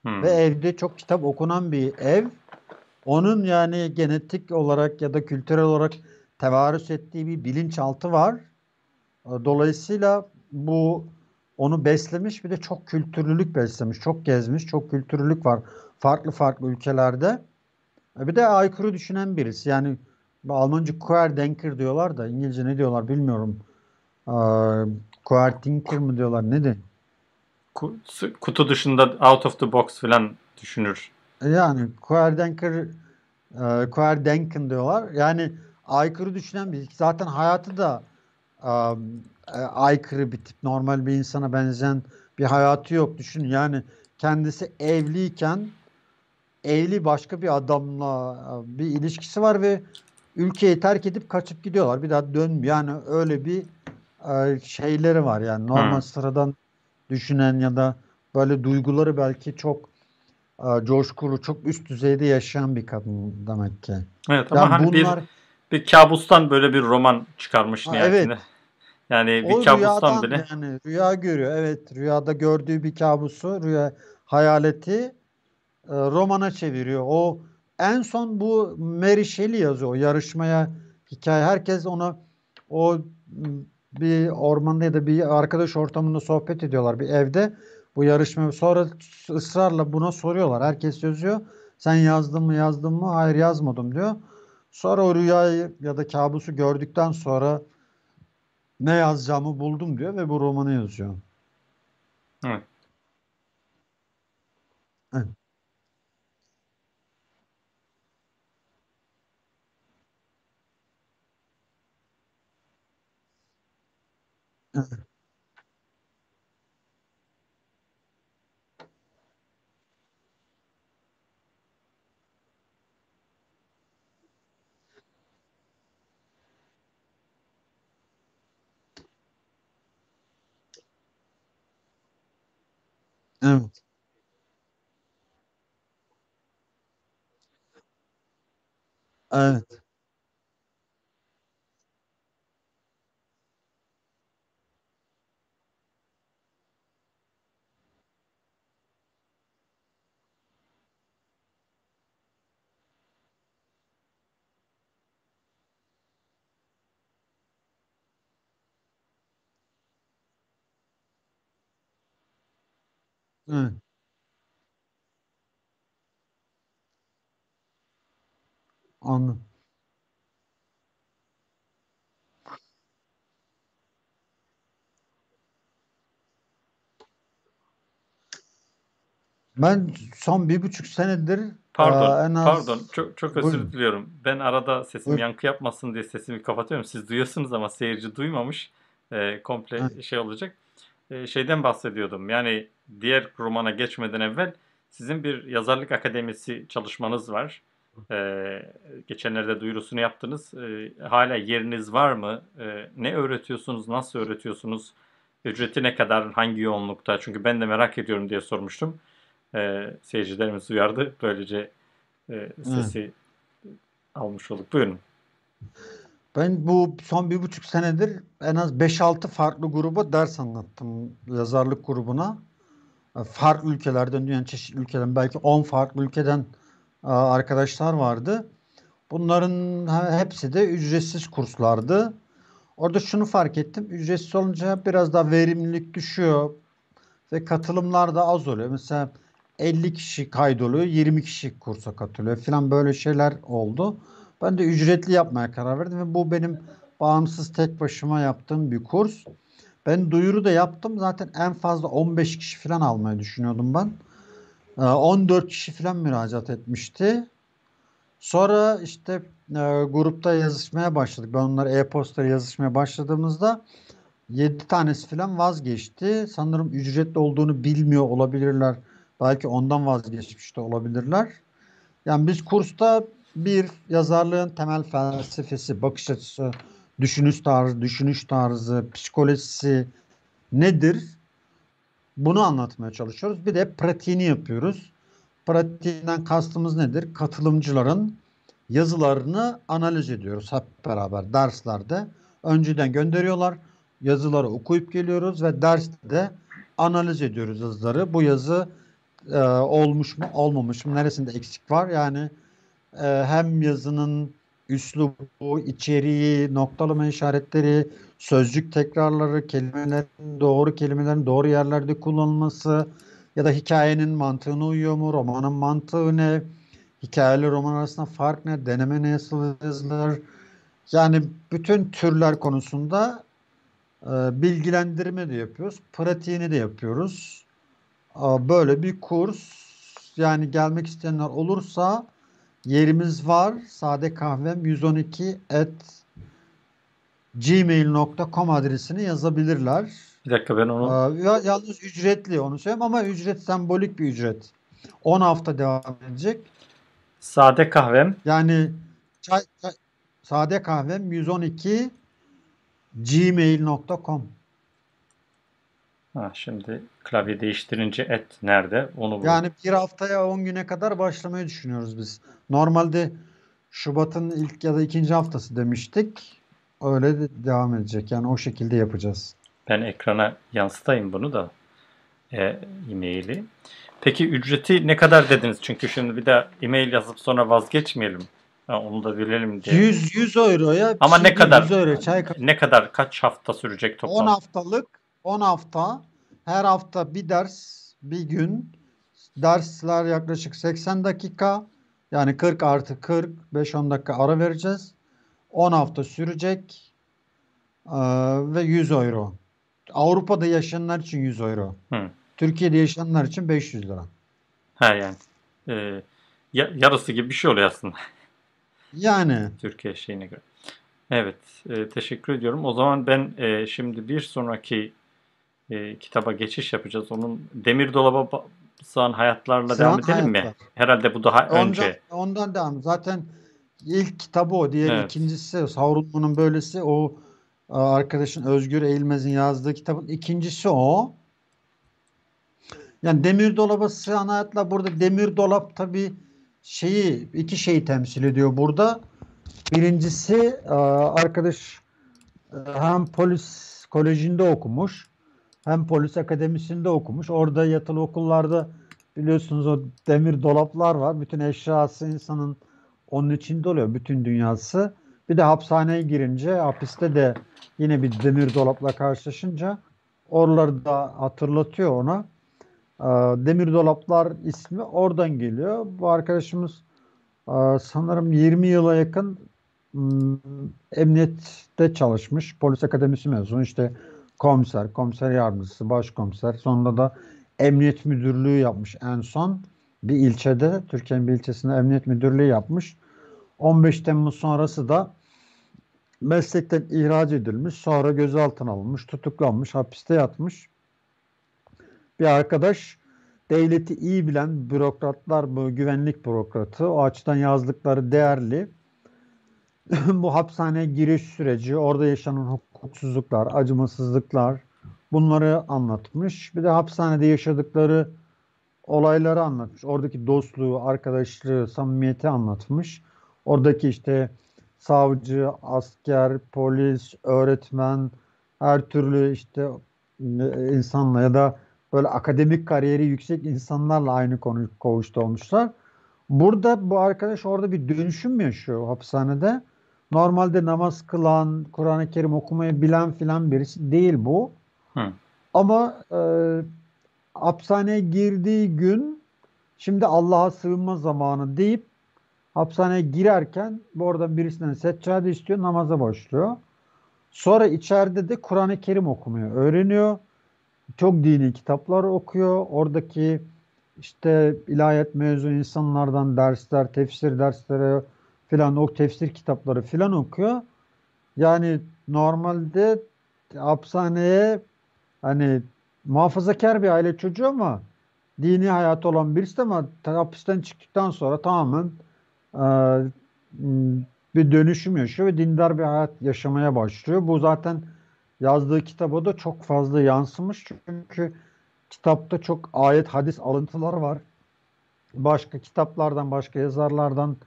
[SPEAKER 2] Hmm. Ve evde çok kitap okunan bir ev. Onun yani genetik olarak ya da kültürel olarak tevarüs ettiği bir bilinçaltı var. Dolayısıyla bu onu beslemiş bir de çok kültürlülük beslemiş. Çok gezmiş, çok kültürlülük var farklı farklı ülkelerde. Bir de aykırı düşünen birisi. Yani Almanca Querdenker diyorlar da İngilizce ne diyorlar bilmiyorum. Querdenker mi diyorlar nedir?
[SPEAKER 1] Kutu dışında out of the box falan düşünür.
[SPEAKER 2] E, yani Querdenker Querdenken diyorlar. Yani aykırı düşünen bir zaten hayatı da e, aykırı bir tip. Normal bir insana benzeyen bir hayatı yok. Düşün yani kendisi evliyken evli başka bir adamla e, bir ilişkisi var ve ülkeyi terk edip kaçıp gidiyorlar. Bir daha dönmüyor. Yani öyle bir e, şeyleri var yani normal hmm. sıradan düşünen ya da böyle duyguları belki çok coşkulu, çok üst düzeyde yaşayan bir kadın demek ki.
[SPEAKER 1] Evet ama yani hani bunlar... bir bir kabustan böyle bir roman çıkarmış ha, nihayetinde. Evet. Yani bir o kabustan bile.
[SPEAKER 2] Yani rüya görüyor. Evet rüyada gördüğü bir kabusu, rüya hayaleti e, romana çeviriyor. O en son bu Mary Shelley yazıyor. O yarışmaya hikaye. Herkes ona o bir ormanda ya da bir arkadaş ortamında sohbet ediyorlar bir evde. Bu yarışma sonra ısrarla buna soruyorlar. Herkes yazıyor. Sen yazdın mı yazdın mı? Hayır yazmadım diyor. Sonra o rüyayı ya da kabusu gördükten sonra ne yazacağımı buldum diyor ve bu romanı yazıyor.
[SPEAKER 1] Evet.
[SPEAKER 2] Evet. Evet. Evet. Evet. Anladım. Ben son bir buçuk senedir
[SPEAKER 1] Pardon,
[SPEAKER 2] aa, en az
[SPEAKER 1] pardon. Çok çok özür
[SPEAKER 2] Buyurun.
[SPEAKER 1] diliyorum. Ben arada sesim
[SPEAKER 2] Buyurun.
[SPEAKER 1] yankı yapmasın diye sesimi kapatıyorum. Siz duyuyorsunuz ama seyirci duymamış. Ee, komple
[SPEAKER 2] Evet.
[SPEAKER 1] şey olacak. Ee, şeyden bahsediyordum. Yani diğer romana geçmeden evvel sizin bir yazarlık akademisi çalışmanız var. Ee, geçenlerde duyurusunu yaptınız. Ee, hala yeriniz var mı? Ee, ne öğretiyorsunuz? Nasıl öğretiyorsunuz? Ücreti ne kadar? Hangi yoğunlukta? Çünkü ben de merak ediyorum diye sormuştum. Ee, seyircilerimiz uyardı. Böylece e, sesi almış olduk. Buyurun.
[SPEAKER 2] Ben bu son bir buçuk senedir en az 5-6 farklı gruba ders anlattım yazarlık grubuna. Farklı ülkelerden, dünyanın çeşitli ülkelerden belki 10 farklı ülkeden arkadaşlar vardı. Bunların he- hepsi de ücretsiz kurslardı. Orada şunu fark ettim. Ücretsiz olunca biraz daha verimlilik düşüyor ve katılımlar da az oluyor. Mesela 50 kişi kaydoluyor, 20 kişi kursa katılıyor falan böyle şeyler oldu. Ben de ücretli yapmaya karar verdim ve bu benim bağımsız tek başıma yaptığım bir kurs. Ben duyuru da yaptım. Zaten en fazla 15 kişi falan almayı düşünüyordum ben. Ee, 14 kişi falan müracaat etmişti. Sonra işte e, grupta yazışmaya başladık. Ben onlara e-posta yazışmaya başladığımızda 7 tanesi falan vazgeçti. Sanırım ücretli olduğunu bilmiyor olabilirler. Belki ondan vazgeçmiş de olabilirler. Yani biz kursta bir yazarlığın temel felsefesi, bakış açısı, düşünüş tarzı, düşünüş tarzı, psikolojisi nedir? Bunu anlatmaya çalışıyoruz. Bir de pratiğini yapıyoruz. Pratiğinden kastımız nedir? Katılımcıların yazılarını analiz ediyoruz hep beraber derslerde. Önceden gönderiyorlar. Yazıları okuyup geliyoruz ve derste de analiz ediyoruz yazıları. Bu yazı e, olmuş mu, olmamış mı, neresinde eksik var? Yani e, hem yazının üslubu, içeriği, noktalama işaretleri, sözcük tekrarları, kelimelerin doğru kelimelerin doğru yerlerde kullanılması ya da hikayenin mantığına uyuyor mu, romanın mantığı ne, hikayeyle roman arasında fark ne, deneme nasıl yazılır? Yani bütün türler konusunda e, bilgilendirme de yapıyoruz, pratiğini de yapıyoruz. Aa, Böyle bir kurs yani gelmek isteyenler olursa yerimiz var. Sade kahvem 112 at gmail.com adresini yazabilirler.
[SPEAKER 1] Bir dakika ben onu
[SPEAKER 2] ya- Yalnız ücretli onu söyleyeyim ama ücret sembolik bir ücret. 10 hafta devam edecek.
[SPEAKER 1] sade kahvem
[SPEAKER 2] Yani çay, çay- sade kahvem 112 gmail.com
[SPEAKER 1] ha, şimdi klavye değiştirince et nerede? Onu buldum.
[SPEAKER 2] Yani bir haftaya 10 güne kadar başlamayı düşünüyoruz biz. Normalde Şubat'ın ilk ya da ikinci haftası demiştik. Öyle de devam edecek. Yani o şekilde yapacağız.
[SPEAKER 1] Ben ekrana yansıtayım bunu da e, e-maili. Peki ücreti ne kadar dediniz? Çünkü şimdi bir de e-mail yazıp sonra vazgeçmeyelim. Ha, onu da bilelim diye.
[SPEAKER 2] 100 100 euroya
[SPEAKER 1] Ama ne kadar
[SPEAKER 2] 100 euro çay
[SPEAKER 1] ne kadar kaç hafta sürecek
[SPEAKER 2] 10
[SPEAKER 1] toplam?
[SPEAKER 2] haftalık 10 hafta her hafta bir ders bir gün dersler yaklaşık 80 dakika yani 40 artı 40 5-10 dakika ara vereceğiz 10 hafta sürecek Ee, ve 100 euro Avrupa'da yaşayanlar için 100 euro
[SPEAKER 1] Hı.
[SPEAKER 2] Türkiye'de yaşayanlar için 500 lira
[SPEAKER 1] Ha yani. E, ya- yarısı gibi bir şey oluyor aslında
[SPEAKER 2] yani
[SPEAKER 1] Türkiye şeyine göre. Evet, e, teşekkür ediyorum. O zaman ben e, şimdi bir sonraki e, kitaba geçiş yapacağız. Onun Demir Dolaba Ba- Sığan Hayatlarla
[SPEAKER 2] Sığan
[SPEAKER 1] devam edelim mi?
[SPEAKER 2] Hayatlar.
[SPEAKER 1] Herhalde bu daha
[SPEAKER 2] ondan,
[SPEAKER 1] önce.
[SPEAKER 2] ondan devam zaten ilk kitabı o diğer
[SPEAKER 1] Evet.
[SPEAKER 2] ikincisi Savrulmanın böylesi o arkadaşın Özgür Eğilmez'in yazdığı kitabın ikincisi o. Yani demir dolaba sığan hayatla burada demir dolap tabii şeyi iki şeyi temsil ediyor burada. Birincisi arkadaş e, hem polis kolejinde okumuş hem polis akademisinde okumuş. Orada yatılı okullarda biliyorsunuz o demir dolaplar var. Bütün eşyası insanın onun içinde oluyor. Bütün dünyası. Bir de hapishaneye girince hapiste de yine bir demir dolapla karşılaşınca oraları da hatırlatıyor ona. E, Demir Dolaplar ismi oradan geliyor. Bu arkadaşımız e, sanırım 20 yıla yakın m, emniyette çalışmış. Polis akademisi mezunu. İşte komiser, komiser yardımcısı, başkomiser. Sonra da emniyet müdürlüğü yapmış en son. Bir ilçede, Türkiye'nin bir ilçesinde emniyet müdürlüğü yapmış. 15 Temmuz sonrası da meslekten ihraç edilmiş. Sonra gözaltına alınmış, tutuklanmış, hapiste yatmış. Bir arkadaş devleti iyi bilen bürokratlar, bu güvenlik bürokratı. O açıdan yazdıkları değerli. bu hapishaneye giriş süreci, orada yaşanan hukuksuzluklar, acımasızlıklar bunları anlatmış. Bir de hapishanede yaşadıkları olayları anlatmış. Oradaki dostluğu, arkadaşlığı, samimiyeti anlatmış. Oradaki işte savcı, asker, polis, öğretmen, her türlü işte e, insanla ya da böyle akademik kariyeri yüksek insanlarla aynı konu koğuşta olmuşlar. Burada bu arkadaş orada bir dönüşüm yaşıyor hapishanede. Normalde namaz kılan, Kur'an-ı Kerim okumayı bilen filan birisi değil bu. Hı. Ama e, hapishaneye girdiği gün şimdi Allah'a sığınma zamanı deyip hapishaneye girerken bu oradan birisinden seccade istiyor, namaza başlıyor. Sonra içeride de Kur'an-ı Kerim okumayı öğreniyor. Çok dini kitaplar okuyor. Oradaki işte ilahiyat mezun insanlardan dersler, tefsir dersleri filan o tefsir kitapları filan okuyor. Yani normalde hapishaneye hani muhafazakar bir aile çocuğu ama dini hayat olan birisi ama hapisten çıktıktan sonra tamamen e, bir dönüşüm yaşıyor ve dindar bir hayat yaşamaya başlıyor. Bu zaten yazdığı kitaba da çok fazla yansımış çünkü kitapta çok ayet hadis alıntılar var. Başka kitaplardan, başka yazarlardan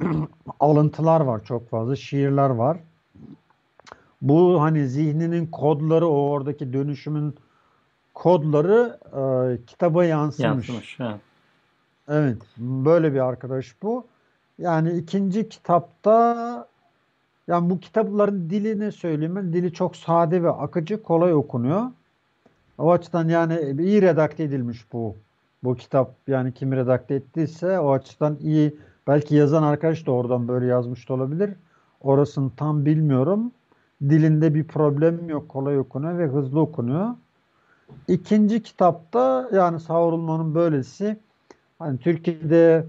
[SPEAKER 2] alıntılar var çok fazla, şiirler var. Bu hani zihninin kodları, o oradaki dönüşümün kodları e, kitaba yansımış. Yansımış, evet. Evet, böyle bir arkadaş bu. Yani ikinci kitapta yani bu kitapların dilini söyleyeyim ben. Dili çok sade ve akıcı, kolay okunuyor. O açıdan yani iyi redakte edilmiş bu bu kitap. Yani kim redakte ettiyse o açıdan iyi. Belki yazan arkadaş da oradan böyle yazmış da olabilir. Orasını tam bilmiyorum. Dilinde bir problem yok. Kolay okunuyor ve hızlı okunuyor. İkinci kitapta yani savrulmanın böylesi hani Türkiye'de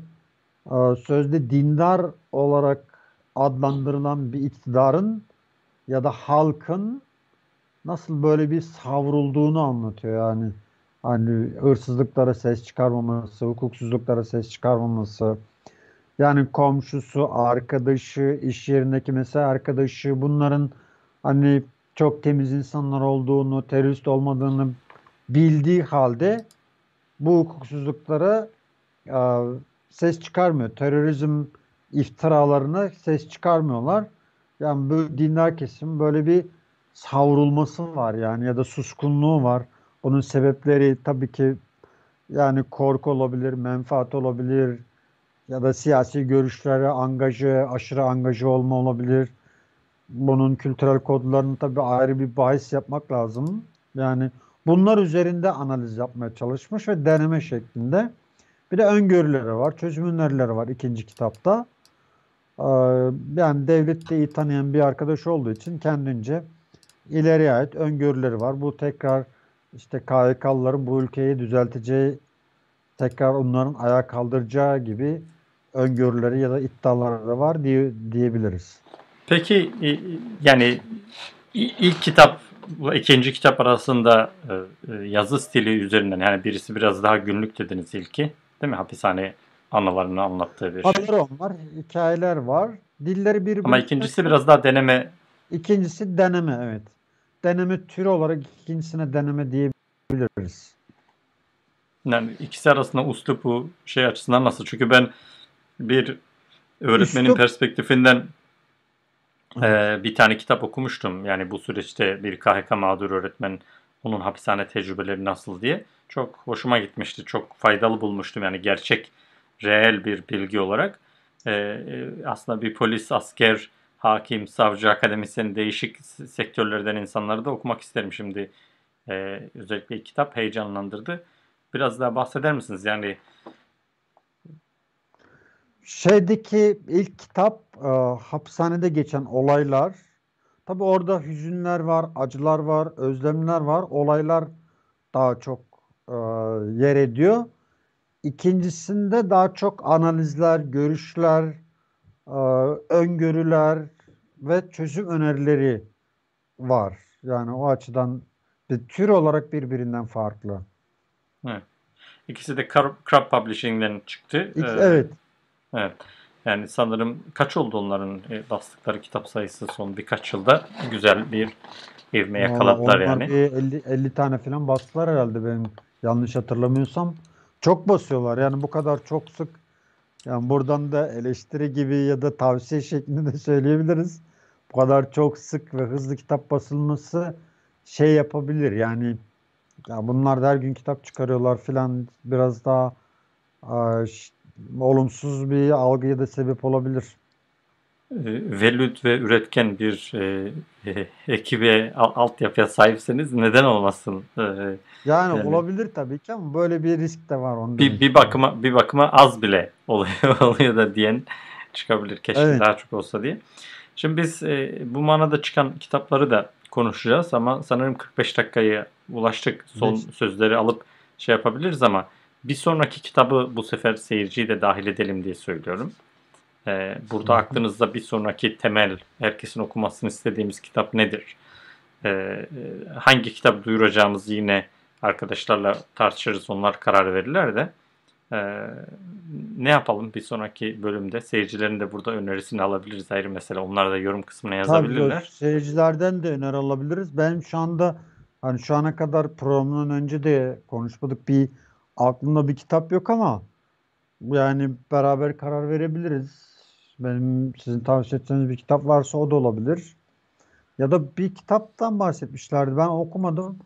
[SPEAKER 2] e, sözde dindar olarak adlandırılan bir iktidarın ya da halkın nasıl böyle bir savrulduğunu anlatıyor yani. Hani hırsızlıklara ses çıkarmaması, hukuksuzluklara ses çıkarmaması, yani komşusu, arkadaşı, iş yerindeki mesela arkadaşı bunların hani çok temiz insanlar olduğunu, terörist olmadığını bildiği halde bu hukuksuzluklara e, ses çıkarmıyor. Terörizm iftiralarına ses çıkarmıyorlar. Yani bu dinler kesim böyle bir savrulması var yani ya da suskunluğu var. Onun sebepleri tabii ki yani korku olabilir, menfaat olabilir ya da siyasi görüşlere angajı, aşırı angajı olma olabilir. Bunun kültürel kodlarını tabii ayrı bir bahis yapmak lazım. Yani bunlar üzerinde analiz yapmaya çalışmış ve deneme şeklinde. Bir de öngörüleri var, çözüm önerileri var ikinci kitapta. Ee, yani devlette iyi tanıyan bir arkadaş olduğu için kendince ileriye ait öngörüleri var. Bu tekrar işte KHK'lıların bu ülkeyi düzelteceği, tekrar onların ayağa kaldıracağı gibi öngörüleri ya da iddiaları da var diye, diyebiliriz.
[SPEAKER 1] Peki yani ilk kitap ikinci kitap arasında e, e, yazı stili üzerinden yani birisi biraz daha günlük dediniz ilki değil mi? Hapishane anılarını anlattığı bir
[SPEAKER 2] şey. Anılar var, hikayeler var. Dilleri bir
[SPEAKER 1] Ama ikincisi biraz daha deneme.
[SPEAKER 2] İkincisi deneme evet. Deneme türü olarak ikincisine deneme diyebiliriz.
[SPEAKER 1] Yani ikisi arasında uslubu şey açısından nasıl? Çünkü ben bir öğretmenin Üslup... perspektifinden e, bir tane kitap okumuştum. Yani bu süreçte bir KHK mağdur öğretmen onun hapishane tecrübeleri nasıl diye. Çok hoşuma gitmişti. Çok faydalı bulmuştum. Yani gerçek, reel bir bilgi olarak. E, e aslında bir polis, asker, hakim, savcı, akademisyen değişik sektörlerden insanları da okumak isterim şimdi. E, özellikle kitap heyecanlandırdı. Biraz daha bahseder misiniz? Yani
[SPEAKER 2] Şeydeki ilk kitap e, hapishanede geçen olaylar. Tabii orada hüzünler var, acılar var, özlemler var. Olaylar daha çok e, yer ediyor. İkincisinde daha çok analizler, görüşler, e, öngörüler ve çözüm önerileri var. Yani o açıdan bir tür olarak birbirinden farklı.
[SPEAKER 1] evet. İkisi de Crab Publishing'den çıktı.
[SPEAKER 2] İlk,
[SPEAKER 1] Ee,
[SPEAKER 2] evet.
[SPEAKER 1] Evet. Yani sanırım kaç oldu onların e, bastıkları kitap sayısı son birkaç yılda güzel bir ivme yakaladılar yani.
[SPEAKER 2] bir 50, 50 tane falan bastılar herhalde benim yanlış hatırlamıyorsam. Çok basıyorlar. Yani bu kadar çok sık yani buradan da eleştiri gibi ya da tavsiye şeklinde de söyleyebiliriz. Bu kadar çok sık ve hızlı kitap basılması şey yapabilir. Yani ya bunlar da her gün kitap çıkarıyorlar filan biraz daha olumsuz bir algıya da sebep olabilir.
[SPEAKER 1] E, velüt ve üretken bir e, e, ekibe, al- altyapıya sahipseniz neden olmasın? E,
[SPEAKER 2] Yani,
[SPEAKER 1] Yani-
[SPEAKER 2] olabilir tabii ki ama böyle bir risk de var onu
[SPEAKER 1] bir, bir bakıma bir bakıma az bile oluyor, oluyor da diyen çıkabilir. Keşke
[SPEAKER 2] Evet.
[SPEAKER 1] daha çok olsa diye. Şimdi biz e, bu manada çıkan kitapları da konuşacağız ama sanırım 45 dakikaya ulaştık. Son
[SPEAKER 2] Beş.
[SPEAKER 1] sözleri alıp şey yapabiliriz ama bir sonraki kitabı bu sefer seyirciyi de dahil edelim diye söylüyorum. E, burada aklınızda bir sonraki temel, herkesin okumasını istediğimiz kitap nedir? E, e, hangi kitap duyuracağımızı yine arkadaşlarla tartışırız. Onlar karar verirler de. Ee, ne yapalım bir sonraki bölümde seyircilerin de burada önerisini alabiliriz ayrı mesele. Onlar da yorum kısmına
[SPEAKER 2] Tabii
[SPEAKER 1] yazabilirler.
[SPEAKER 2] seyircilerden de öneri alabiliriz. Benim şu anda hani şu ana kadar programdan önce de konuşmadık bir aklımda bir kitap yok ama yani beraber karar verebiliriz. Benim sizin tavsiye edeceğiniz bir kitap varsa o da olabilir. Ya da bir kitaptan bahsetmişlerdi. Ben okumadım.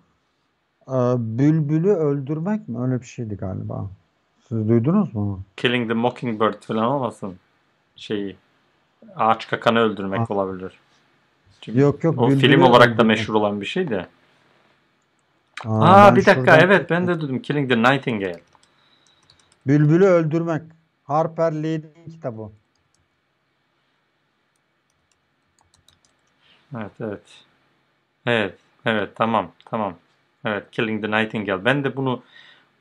[SPEAKER 2] Ee, Bülbülü öldürmek mi? Öyle bir şeydi galiba. Siz duydunuz mu?
[SPEAKER 1] Killing the Mockingbird falan olmasın şeyi. Ağaç kakanı öldürmek
[SPEAKER 2] Ha.
[SPEAKER 1] olabilir. Çünkü
[SPEAKER 2] Yok yok
[SPEAKER 1] o film olarak da
[SPEAKER 2] öldürmek.
[SPEAKER 1] meşhur olan bir şey de.
[SPEAKER 2] Aa, ben
[SPEAKER 1] bir dakika
[SPEAKER 2] şuradan-
[SPEAKER 1] evet ben de duydum Killing the Nightingale.
[SPEAKER 2] Bülbülü öldürmek. Harper Lee'nin kitabı.
[SPEAKER 1] Evet evet. Evet evet tamam tamam. Evet Killing the Nightingale. Ben de bunu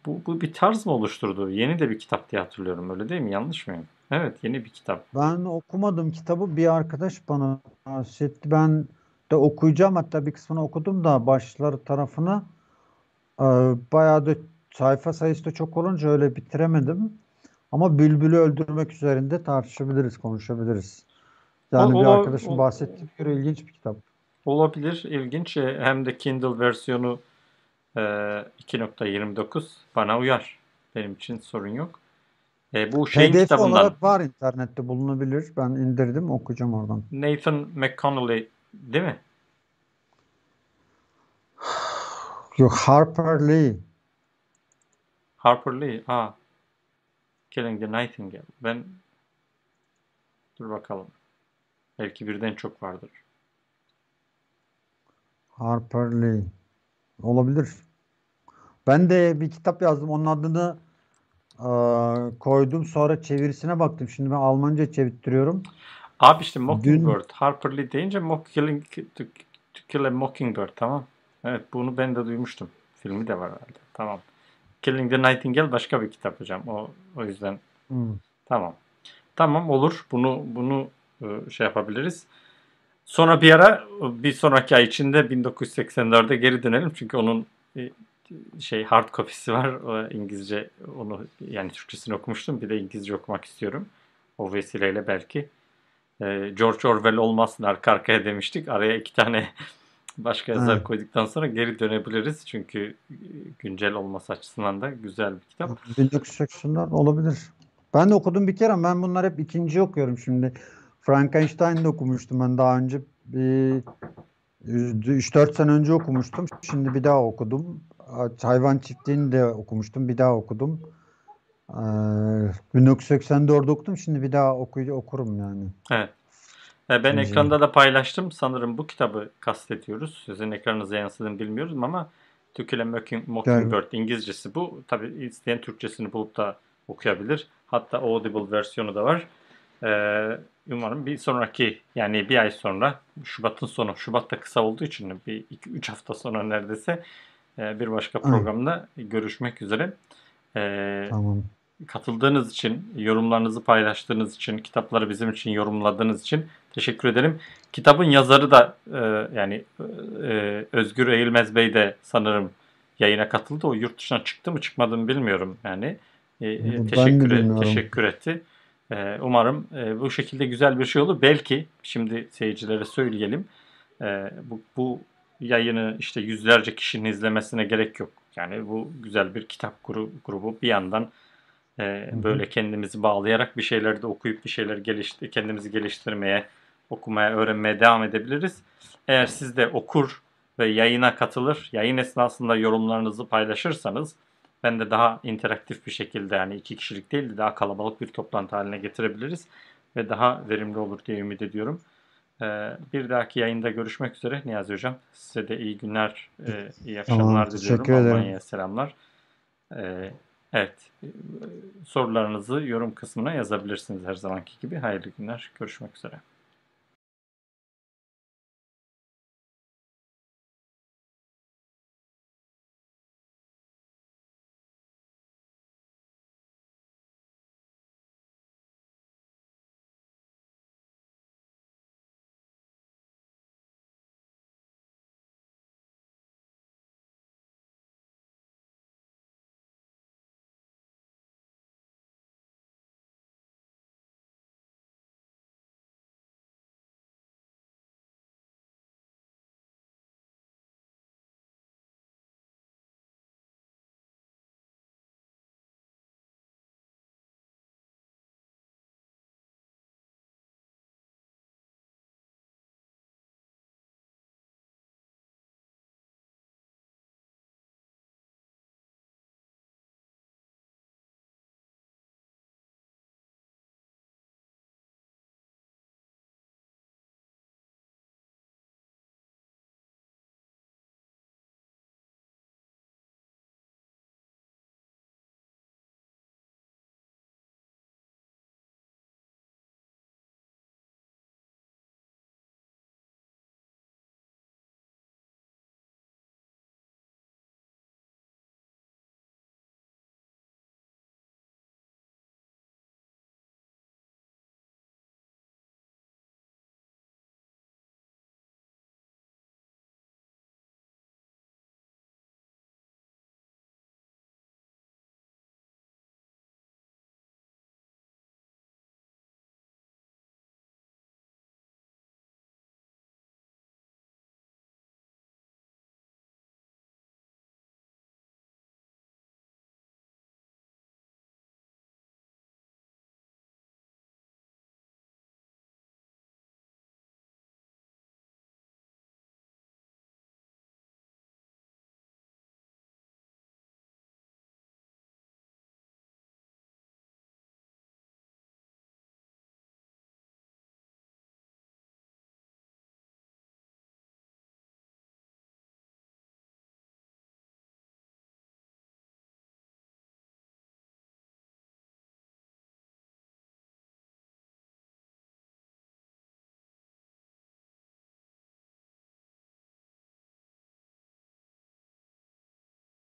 [SPEAKER 1] bu, bu bir tarz mı oluşturdu? Yeni de bir kitap diye hatırlıyorum öyle değil mi? Yanlış mıyım? Evet yeni bir kitap.
[SPEAKER 2] Ben okumadım kitabı. Bir arkadaş bana bahsetti. Ben de okuyacağım. Hatta bir kısmını okudum da başları tarafını. Ee, bayağı da sayfa sayısı da çok olunca öyle bitiremedim. Ama Bülbülü öldürmek üzerinde tartışabiliriz, konuşabiliriz. Yani
[SPEAKER 1] O-
[SPEAKER 2] bir arkadaşım bahsettiğine göre ilginç bir kitap.
[SPEAKER 1] Olabilir, ilginç. E, Hem de Kindle versiyonu e, 2.29 bana uyar. Benim için sorun yok. E, bu şeyin
[SPEAKER 2] PDF
[SPEAKER 1] kitabından
[SPEAKER 2] olarak var internette bulunabilir. Ben indirdim, okuyacağım oradan.
[SPEAKER 1] Nathan McConnelly değil mi?
[SPEAKER 2] Yok, Harper Lee.
[SPEAKER 1] Harper Lee. Aa. Killing the Nightingale. Ben dur bakalım. Belki birden çok vardır.
[SPEAKER 2] Harper Lee. Olabilir. Ben de bir kitap yazdım. Onun adını eee, koydum. Sonra çevirisine baktım. Şimdi ben Almanca çevirtiyorum.
[SPEAKER 1] Abi işte Mockingbird. Harper Lee deyince Mock Killing, to, to Kill a Mockingbird tamam. Evet bunu ben de duymuştum. Filmi de var herhalde. Tamam. Killing the Nightingale başka bir kitap hocam. O, o yüzden
[SPEAKER 2] Hmm.
[SPEAKER 1] Tamam. Tamam olur. Bunu bunu e, şey yapabiliriz. Sonra bir ara bir sonraki ay içinde 1984'e geri dönelim. Çünkü onun e, şey hard copy'si var. İngilizce onu yani Türkçesini okumuştum. Bir de İngilizce okumak istiyorum. O vesileyle belki. E, George Orwell olmasın arka arkaya demiştik. Araya iki tane başka yazar
[SPEAKER 2] Evet.
[SPEAKER 1] koyduktan sonra geri dönebiliriz. Çünkü e, güncel olması açısından da güzel bir kitap.
[SPEAKER 2] 1980'ler olabilir. Ben de okudum bir kere ama ben bunlar hep ikinci okuyorum şimdi. Frankenstein'de okumuştum ben daha önce. Bir 3-4 sene önce okumuştum. Şimdi bir daha okudum. Hayvan Çiftliği'ni de okumuştum. Bir daha okudum. Ee, 1984'de okudum. Şimdi bir daha oku okurum yani.
[SPEAKER 1] Evet. E, Ben
[SPEAKER 2] İkinci.
[SPEAKER 1] ekranda da paylaştım. Sanırım bu kitabı kastediyoruz. Sizin ekranınıza yansıdığını bilmiyorum ama To Kill a Mocking- Mockingbird İngilizcesi bu. Tabi isteyen Türkçesini bulup da okuyabilir. Hatta Audible versiyonu da var. Ee, umarım bir sonraki yani bir ay sonra Şubat'ın sonu. Şubat da kısa olduğu için bir 2-3 hafta sonra neredeyse e, bir başka programda görüşmek üzere. Ee,
[SPEAKER 2] Tamam.
[SPEAKER 1] katıldığınız için, yorumlarınızı paylaştığınız için, kitapları bizim için yorumladığınız için teşekkür ederim. Kitabın yazarı da e, yani e, Özgür Eğilmez Bey de sanırım yayına katıldı. O yurt dışına çıktı mı çıkmadı mı bilmiyorum yani. E, e, teşekkür,
[SPEAKER 2] bilmiyorum.
[SPEAKER 1] teşekkür etti. E, umarım e, bu şekilde güzel bir şey olur. Belki şimdi seyircilere söyleyelim. E, bu, bu yayını işte yüzlerce kişinin izlemesine gerek yok. Yani bu güzel bir kitap gru- grubu bir yandan e, böyle kendimizi bağlayarak bir şeyler de okuyup bir şeyler gelişti kendimizi geliştirmeye, okumaya, öğrenmeye devam edebiliriz. Eğer siz de okur ve yayına katılır, yayın esnasında yorumlarınızı paylaşırsanız ben de daha interaktif bir şekilde yani iki kişilik değil de daha kalabalık bir toplantı haline getirebiliriz ve daha verimli olur diye ümit ediyorum. Ee, bir dahaki yayında görüşmek üzere Niyazi Hocam. Size de iyi günler, e, iyi akşamlar diliyorum.
[SPEAKER 2] teşekkür ederim.
[SPEAKER 1] Almanya'ya selamlar. Ee, evet, sorularınızı yorum kısmına yazabilirsiniz her zamanki gibi. Hayırlı günler, görüşmek üzere.